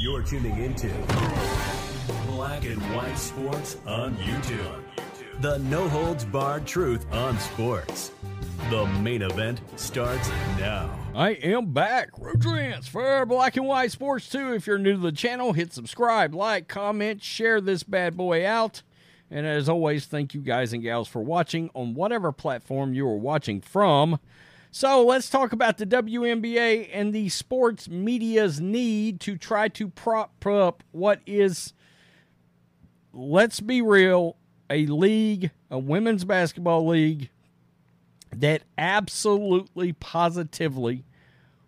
You're tuning into Black and White Sports on YouTube. The no holds barred truth on sports. The main event starts now. I am back. Rodrance for Black and White Sports 2. If you're new to the channel, hit subscribe, like, comment, share this bad boy out. And as always, thank you guys and gals for watching on whatever platform you are watching from. So let's talk about the WNBA and the sports media's need to try to prop up what is, let's be real, a league, a women's basketball league that absolutely positively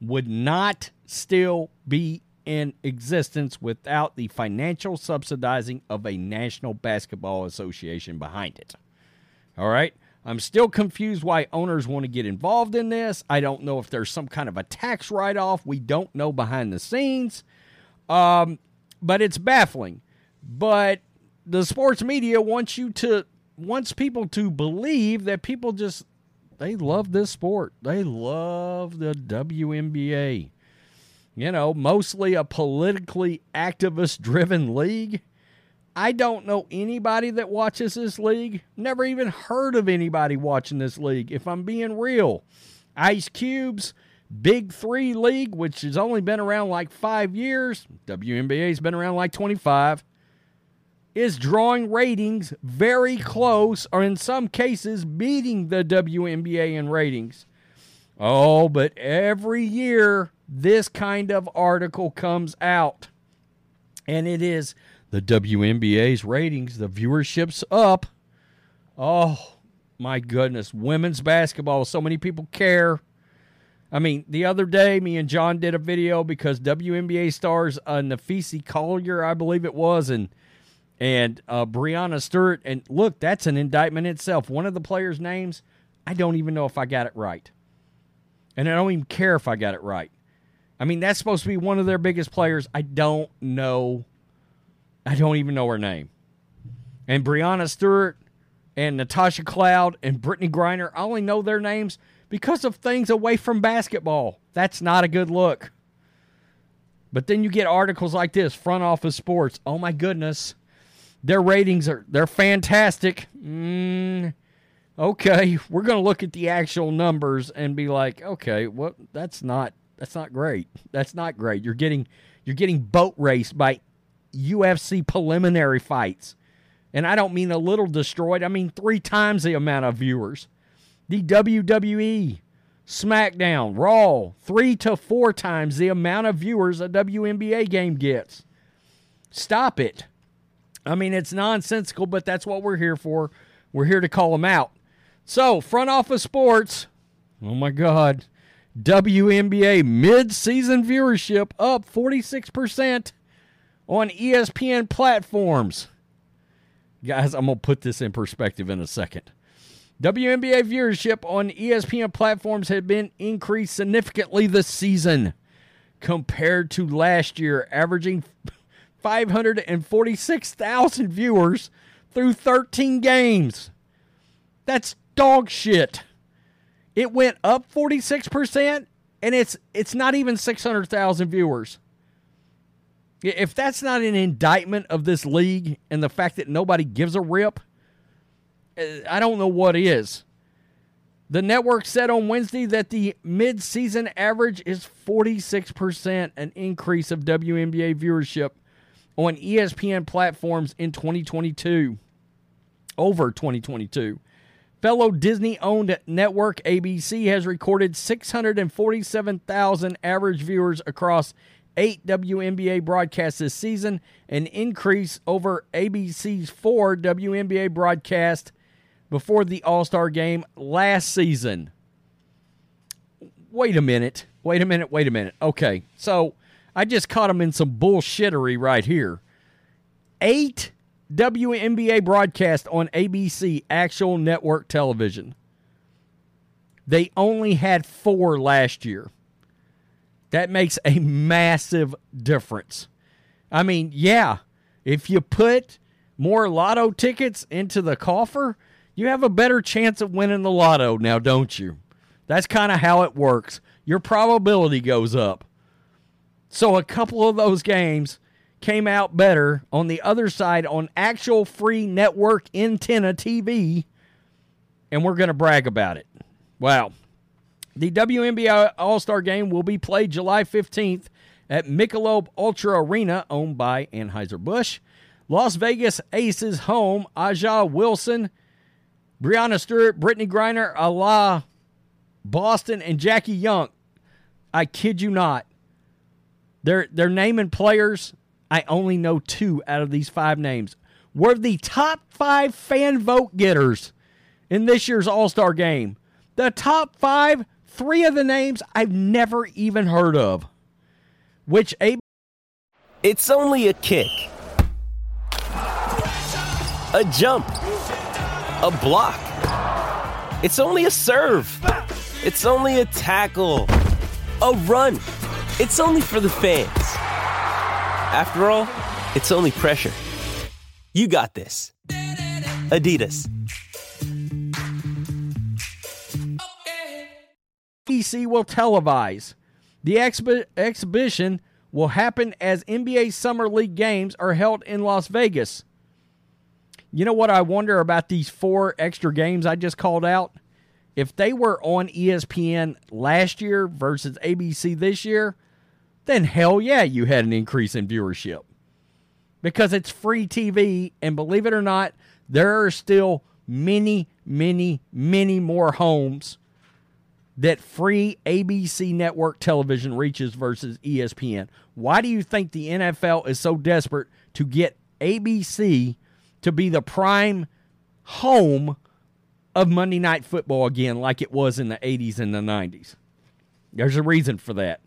would not still be in existence without the financial subsidizing of a National Basketball Association behind it. All right. I'm still confused why owners want to get involved in this. I don't know if there's some kind of a tax write off. We don't know behind the scenes. Um, but it's baffling. But the sports media wants you to wants people to believe that people just they love this sport. They love the WNBA. You know, mostly a politically activist driven league. I don't know anybody that watches this league. Never even heard of anybody watching this league, if I'm being real. Ice Cube's Big Three League, which has only been around like five years, WNBA's been around like 25, is drawing ratings very close, or in some cases, beating the WNBA in ratings. Oh, but every year this kind of article comes out, and it is the WNBA's ratings, the viewership's up. Oh my goodness, women's basketball, so many people care. I mean, the other day, me and John did a video because WNBA stars uh, Napheesa Collier, I believe it was, and and uh, Breanna Stewart. And look, that's an indictment itself. One of the players' names, I don't even know if I got it right, and I don't even care if I got it right. I mean, that's supposed to be one of their biggest players. I don't know I don't even know her name. And Breanna Stewart and Natasha Cloud and Brittney Griner, I only know their names because of things away from basketball. That's not a good look. But then you get articles like this, front office sports. Oh my goodness. Their ratings are they're fantastic. Mm, okay, we're going to look at the actual numbers and be like, okay, what well, that's not that's not great. That's not great. You're getting you're getting boat raced by UFC preliminary fights. And I don't mean a little destroyed, I mean three times the amount of viewers. The WWE, SmackDown, Raw, three to four times the amount of viewers a WNBA game gets. Stop it. I mean, it's nonsensical, but that's what we're here for. We're here to call them out. So, front office sports, oh my God, WNBA mid season viewership up 46% on ESPN platforms. Guys, I'm going to put this in perspective in a second. WNBA viewership on ESPN platforms had been increased significantly this season compared to last year, averaging 546,000 viewers through 13 games. That's dog shit. It went up 46% and it's it's not even 600,000 viewers. If that's not an indictment of this league and the fact that nobody gives a rip, eh, I don't know what is. The network said on Wednesday that the mid-season average is 46%, an increase of WNBA viewership on ESPN platforms in 2022 over 2022. Fellow Disney owned network ABC has recorded 647,000 average viewers across eight WNBA broadcasts this season, an increase over ABC's four WNBA broadcast before the All Star game last season. Wait a minute. Wait a minute. Wait a minute. Okay, so I just caught him in some bullshittery right here. Eight WNBA broadcast on ABC actual network television. They only had four last year. That makes a massive difference. I mean, yeah, if you put more lotto tickets into the coffer, you have a better chance of winning the lotto now, don't you? That's kind of how it works. Your probability goes up. So a couple of those games came out better on the other side on actual free network antenna TV, and we're going to brag about it. Wow. The WNBA All Star Game will be played July 15th at Michelob Ultra Arena, owned by Anheuser-Busch. Las Vegas Aces home, A'ja Wilson, Breanna Stewart, Brittney Griner, Aliyah Boston, and Jackie Young. I kid you not. They're, they're naming players. I only know two out of these five names. Were the top five fan vote getters in this year's All Star game. The top five Three of the names I've never even heard of. Which a It's only a kick. A jump. A block. It's only a serve. It's only a tackle. A run. It's only for the fans. After all, it's only pressure. You got this. Adidas. ABC will televise. The exhibition will happen as NBA Summer League games are held in Las Vegas. You know what I wonder about these four extra games I just called out? If they were on ESPN last year versus ABC this year, then hell yeah, you had an increase in viewership. Because it's free TV, and believe it or not, there are still many, many, many more homes that free ABC network television reaches versus ESPN. Why do you think the NFL is so desperate to get ABC to be the prime home of Monday Night Football again, like it was in the 80s and the 90s? There's a reason for that.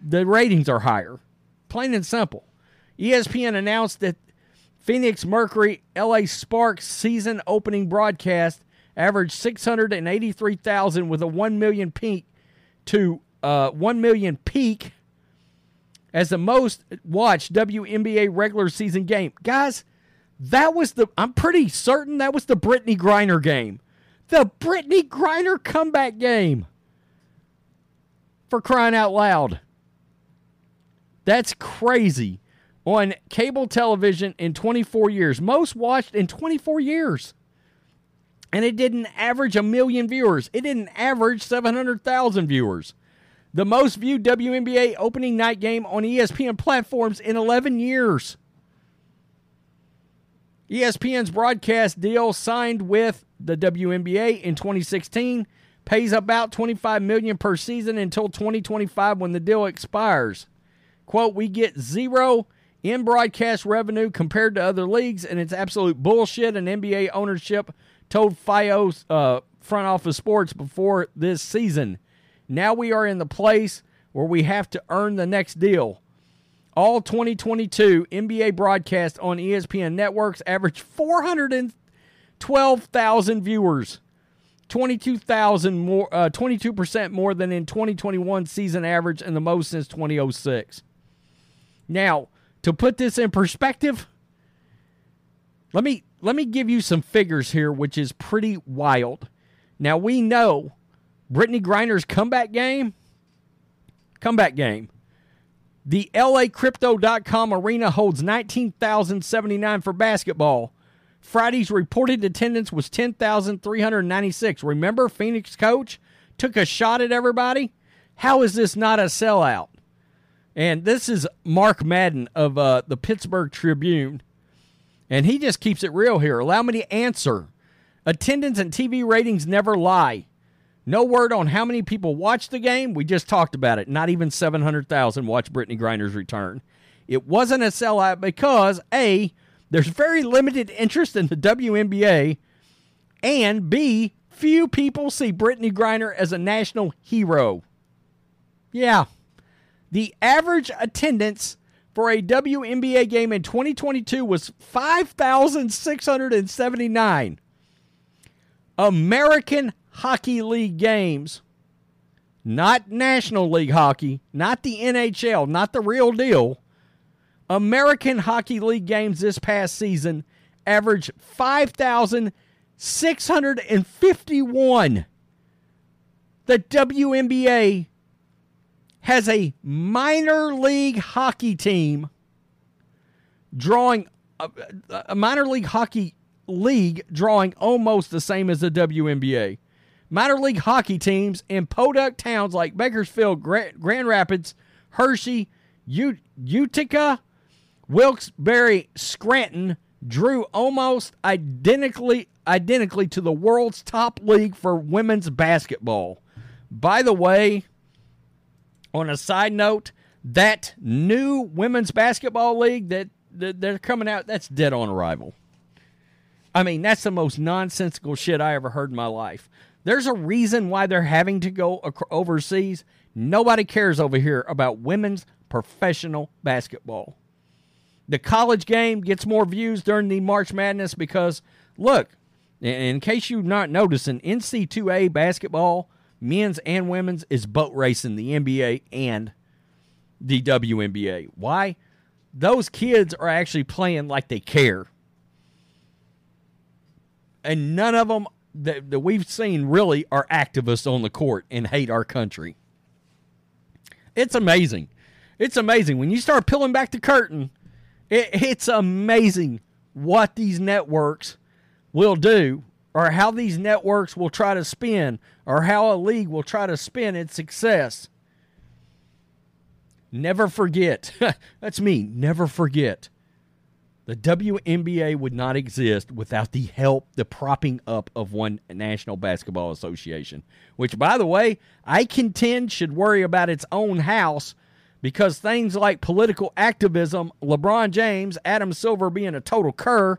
The ratings are higher, plain and simple. ESPN announced that Phoenix Mercury LA Sparks season opening broadcast averaged 683,000 with a 1 million peak to uh, 1 million peak as the most watched WNBA regular season game. Guys, that was the I'm pretty certain that was the Brittney Griner game. The Brittney Griner comeback game. For crying out loud. That's crazy. On cable television in 24 years. Most watched in 24 years and it didn't average a million viewers. It didn't average 700,000 viewers. The most viewed WNBA opening night game on ESPN platforms in 11 years. ESPN's broadcast deal signed with the WNBA in 2016 pays about 25 million per season until 2025 when the deal expires. Quote, we get zero in broadcast revenue compared to other leagues and it's absolute bullshit and NBA ownership told FIO's uh, front office sports before this season. Now we are in the place where we have to earn the next deal. All 2022 NBA broadcasts on ESPN networks averaged 412,000 viewers, 22,000 more, uh, 22% more than in 2021 season average, and the most since 2006. Now, to put this in perspective, let me let me give you some figures here, which is pretty wild. Now we know Brittney Griner's comeback game, comeback game. The LACrypto.com arena holds 19,079 for basketball. Friday's reported attendance was 10,396. Remember, Phoenix coach took a shot at everybody? How is this not a sellout? And this is Mark Madden of uh, the Pittsburgh Tribune. And he just keeps it real here. Allow me to answer. Attendance and TV ratings never lie. No word on how many people watched the game. We just talked about it. Not even 700,000 watched Brittney Griner's return. It wasn't a sellout because A, there's very limited interest in the WNBA, and B, few people see Brittney Griner as a national hero. Yeah. The average attendance for a WNBA game in 2022 was 5,679. American Hockey League games, not National League hockey, not the NHL, not the real deal. American Hockey League games this past season averaged 5,651. The WNBA has a minor league hockey team drawing a, a, minor league hockey league drawing almost the same as the WNBA. Minor league hockey teams in podunk towns like Bakersfield, Grand Rapids, Hershey, Utica, Wilkes-Barre, Scranton drew almost identically identically to the world's top league for women's basketball. By the way, on a side note, that new women's basketball league that, that they're coming out, that's dead on arrival. I mean, that's the most nonsensical shit I ever heard in my life. There's a reason why they're having to go overseas. Nobody cares over here about women's professional basketball. The college game gets more views during the March Madness because, look, in case you're not noticing, NC2A basketball, men's and women's, is boat racing the NBA and the WNBA. Why? Those kids are actually playing like they care. And none of them that, that we've seen really are activists on the court and hate our country. It's amazing. It's amazing. When you start peeling back the curtain it, it's amazing what these networks will do or how these networks will try to spin or how a league will try to spin its success. Never forget. That's me. Never forget. The WNBA would not exist without the help, the propping up of one National Basketball Association, which, by the way, I contend should worry about its own house because things like political activism, LeBron James, Adam Silver being a total cur.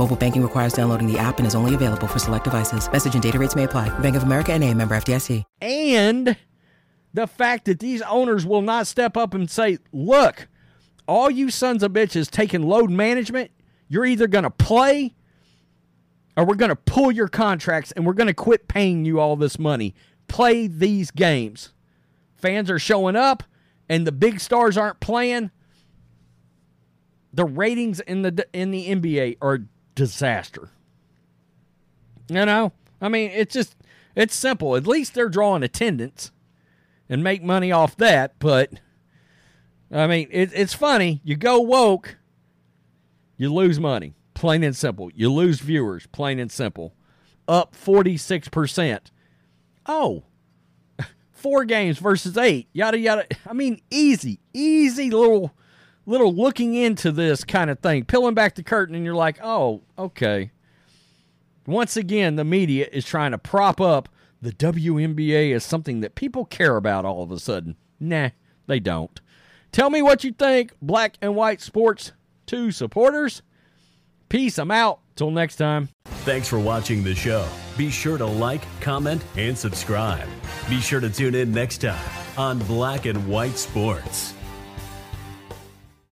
Mobile banking requires downloading the app and is only available for select devices. Message and data rates may apply. Bank of America and a member FDIC. And the fact that these owners will not step up and say, look, all you sons of bitches taking load management, you're either going to play or we're going to pull your contracts and we're going to quit paying you all this money. Play these games. Fans are showing up and the big stars aren't playing, the ratings in the in the NBA are disaster. You know, I mean, it's just it's simple. At least they're drawing attendance and make money off that. But I mean, it, it's funny. You go woke, you lose money. Plain and simple. You lose viewers. Plain and simple. Up forty six percent. Oh, four games versus eight, yada yada. I mean, easy, easy little little looking into this kind of thing, peeling back the curtain, and you're like, oh, okay. Once again, the media is trying to prop up the WNBA as something that people care about all of a sudden. Nah, they don't. Tell me what you think, Black and White Sports 2 supporters. Peace. I'm out. Till next time. Thanks for watching the show. Be sure to like, comment, and subscribe. Be sure to tune in next time on Black and White Sports.